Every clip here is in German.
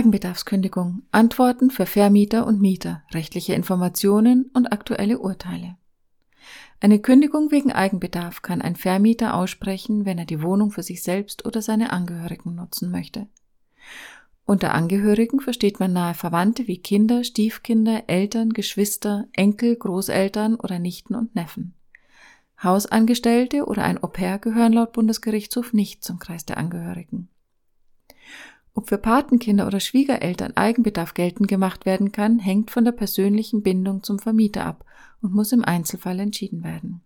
Eigenbedarfskündigung. Antworten für Vermieter und Mieter. Rechtliche Informationen und aktuelle Urteile. Eine Kündigung wegen Eigenbedarf kann ein Vermieter aussprechen, wenn er die Wohnung für sich selbst oder seine Angehörigen nutzen möchte. Unter Angehörigen versteht man nahe Verwandte wie Kinder, Stiefkinder, Eltern, Geschwister, Enkel, Großeltern oder Nichten und Neffen. Hausangestellte oder ein Au-pair gehören laut Bundesgerichtshof nicht zum Kreis der Angehörigen. Ob für Patenkinder oder Schwiegereltern Eigenbedarf geltend gemacht werden kann, hängt von der persönlichen Bindung zum Vermieter ab und muss im Einzelfall entschieden werden.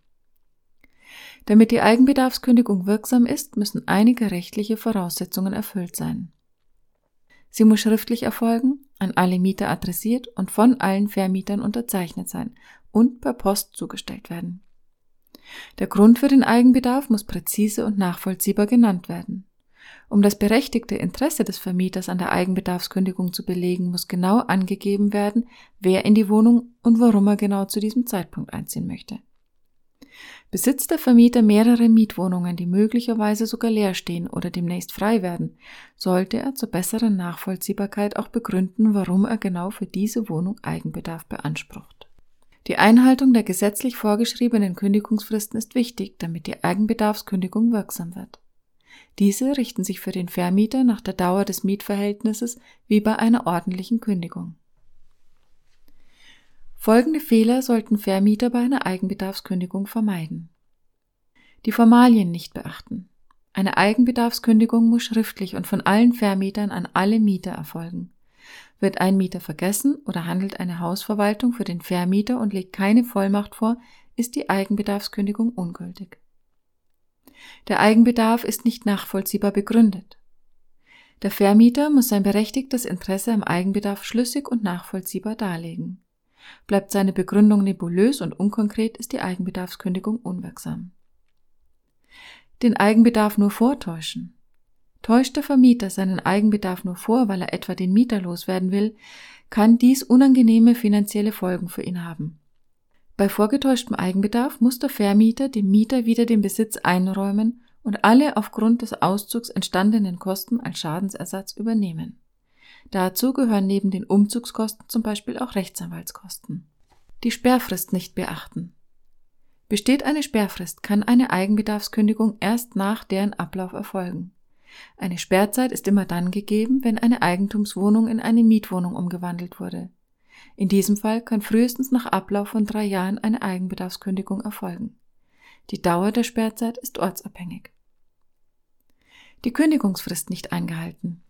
Damit die Eigenbedarfskündigung wirksam ist, müssen einige rechtliche Voraussetzungen erfüllt sein. Sie muss schriftlich erfolgen, an alle Mieter adressiert und von allen Vermietern unterzeichnet sein und per Post zugestellt werden. Der Grund für den Eigenbedarf muss präzise und nachvollziehbar genannt werden. Um das berechtigte Interesse des Vermieters an der Eigenbedarfskündigung zu belegen, muss genau angegeben werden, wer in die Wohnung und warum er genau zu diesem Zeitpunkt einziehen möchte. Besitzt der Vermieter mehrere Mietwohnungen, die möglicherweise sogar leer stehen oder demnächst frei werden, sollte er zur besseren Nachvollziehbarkeit auch begründen, warum er genau für diese Wohnung Eigenbedarf beansprucht. Die Einhaltung der gesetzlich vorgeschriebenen Kündigungsfristen ist wichtig, damit die Eigenbedarfskündigung wirksam wird. Diese richten sich für den Vermieter nach der Dauer des Mietverhältnisses wie bei einer ordentlichen Kündigung. Folgende Fehler sollten Vermieter bei einer Eigenbedarfskündigung vermeiden. Die Formalien nicht beachten. Eine Eigenbedarfskündigung muss schriftlich und von allen Vermietern an alle Mieter erfolgen. Wird ein Mieter vergessen oder handelt eine Hausverwaltung für den Vermieter und legt keine Vollmacht vor, ist die Eigenbedarfskündigung ungültig. Der Eigenbedarf ist nicht nachvollziehbar begründet. Der Vermieter muss sein berechtigtes Interesse am Eigenbedarf schlüssig und nachvollziehbar darlegen. Bleibt seine Begründung nebulös und unkonkret, ist die Eigenbedarfskündigung unwirksam. Den Eigenbedarf nur vortäuschen. Täuscht der Vermieter seinen Eigenbedarf nur vor, weil er etwa den Mieter loswerden will, kann dies unangenehme finanzielle Folgen für ihn haben. Bei vorgetäuschtem Eigenbedarf muss der Vermieter dem Mieter wieder den Besitz einräumen und alle aufgrund des Auszugs entstandenen Kosten als Schadensersatz übernehmen. Dazu gehören neben den Umzugskosten zum Beispiel auch Rechtsanwaltskosten. Die Sperrfrist nicht beachten. Besteht eine Sperrfrist, kann eine Eigenbedarfskündigung erst nach deren Ablauf erfolgen. Eine Sperrzeit ist immer dann gegeben, wenn eine Eigentumswohnung in eine Mietwohnung umgewandelt wurde. In diesem Fall kann frühestens nach Ablauf von drei Jahren eine Eigenbedarfskündigung erfolgen. Die Dauer der Sperrzeit ist ortsabhängig. Die Kündigungsfrist nicht eingehalten.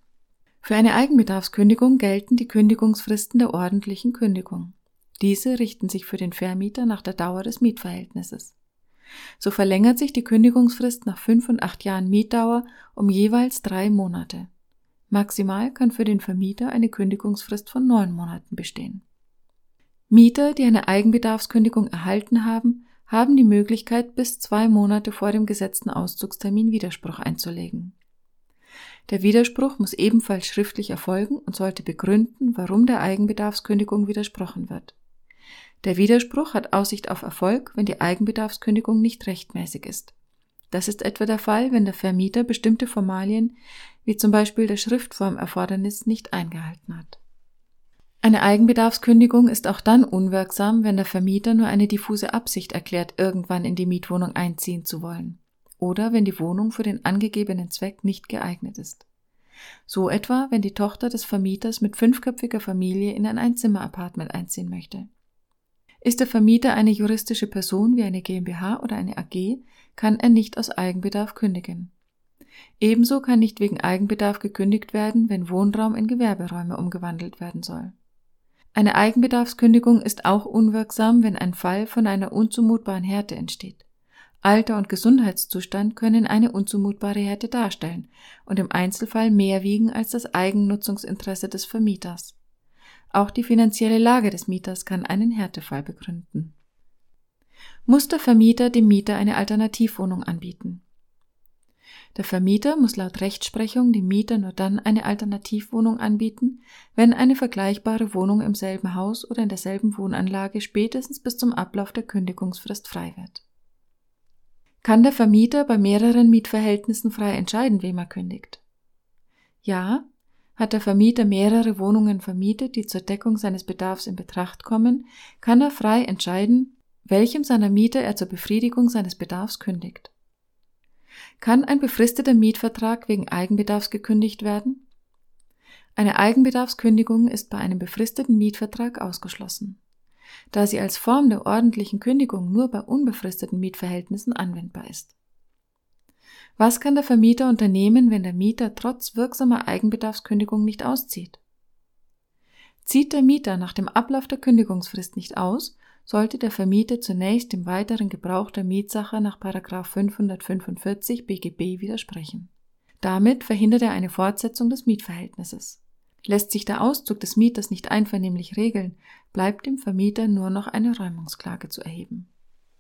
Für eine Eigenbedarfskündigung gelten die Kündigungsfristen der ordentlichen Kündigung. Diese richten sich für den Vermieter nach der Dauer des Mietverhältnisses. So verlängert sich die Kündigungsfrist nach fünf und acht Jahren Mietdauer um jeweils drei Monate. Maximal kann für den Vermieter eine Kündigungsfrist von neun Monaten bestehen. Mieter, die eine Eigenbedarfskündigung erhalten haben, haben die Möglichkeit, bis zwei Monate vor dem gesetzten Auszugstermin Widerspruch einzulegen. Der Widerspruch muss ebenfalls schriftlich erfolgen und sollte begründen, warum der Eigenbedarfskündigung widersprochen wird. Der Widerspruch hat Aussicht auf Erfolg, wenn die Eigenbedarfskündigung nicht rechtmäßig ist. Das ist etwa der Fall, wenn der Vermieter bestimmte Formalien, wie zum Beispiel der Schriftformerfordernis, nicht eingehalten hat. Eine Eigenbedarfskündigung ist auch dann unwirksam, wenn der Vermieter nur eine diffuse Absicht erklärt, irgendwann in die Mietwohnung einziehen zu wollen oder wenn die Wohnung für den angegebenen Zweck nicht geeignet ist. So etwa, wenn die Tochter des Vermieters mit fünfköpfiger Familie in ein Einzimmer-Apartment einziehen möchte. Ist der Vermieter eine juristische Person wie eine GmbH oder eine AG, kann er nicht aus Eigenbedarf kündigen. Ebenso kann nicht wegen Eigenbedarf gekündigt werden, wenn Wohnraum in Gewerberäume umgewandelt werden soll. Eine Eigenbedarfskündigung ist auch unwirksam, wenn ein Fall von einer unzumutbaren Härte entsteht. Alter und Gesundheitszustand können eine unzumutbare Härte darstellen und im Einzelfall mehr wiegen als das Eigennutzungsinteresse des Vermieters. Auch die finanzielle Lage des Mieters kann einen Härtefall begründen. Muss der Vermieter dem Mieter eine Alternativwohnung anbieten? Der Vermieter muss laut Rechtsprechung dem Mieter nur dann eine Alternativwohnung anbieten, wenn eine vergleichbare Wohnung im selben Haus oder in derselben Wohnanlage spätestens bis zum Ablauf der Kündigungsfrist frei wird. Kann der Vermieter bei mehreren Mietverhältnissen frei entscheiden, wem er kündigt? Ja, Hat der Vermieter mehrere Wohnungen vermietet, die zur Deckung seines Bedarfs in Betracht kommen, kann er frei entscheiden, welchem seiner Mieter er zur Befriedigung seines Bedarfs kündigt. Kann ein befristeter Mietvertrag wegen Eigenbedarfs gekündigt werden? Eine Eigenbedarfskündigung ist bei einem befristeten Mietvertrag ausgeschlossen, da sie als Form der ordentlichen Kündigung nur bei unbefristeten Mietverhältnissen anwendbar ist. Was kann der Vermieter unternehmen, wenn der Mieter trotz wirksamer Eigenbedarfskündigung nicht auszieht? Zieht der Mieter nach dem Ablauf der Kündigungsfrist nicht aus, sollte der Vermieter zunächst dem weiteren Gebrauch der Mietsache nach 545 BGB widersprechen. Damit verhindert er eine Fortsetzung des Mietverhältnisses. Lässt sich der Auszug des Mieters nicht einvernehmlich regeln, bleibt dem Vermieter nur noch eine Räumungsklage zu erheben.